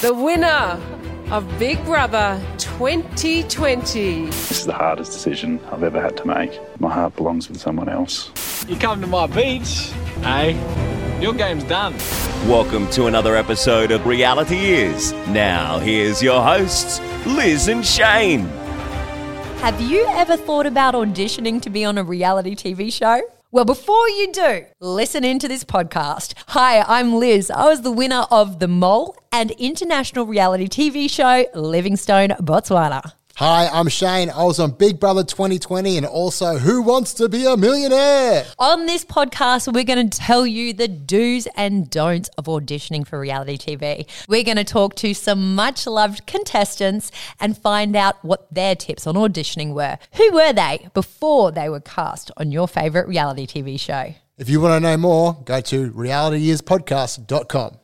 the winner of Big Brother 2020. This is the hardest decision I've ever had to make. My heart belongs with someone else. You come to my beach, eh? Your game's done. Welcome to another episode of Reality Is. Now, here's your hosts, Liz and Shane. Have you ever thought about auditioning to be on a reality TV show? Well, before you do, listen into this podcast. Hi, I'm Liz. I was the winner of The Mole and international reality TV show Livingstone, Botswana. Hi, I'm Shane. I was on Big Brother 2020 and also Who Wants to Be a Millionaire? On this podcast, we're going to tell you the do's and don'ts of auditioning for reality TV. We're going to talk to some much loved contestants and find out what their tips on auditioning were. Who were they before they were cast on your favorite reality TV show? If you want to know more, go to realityispodcast.com.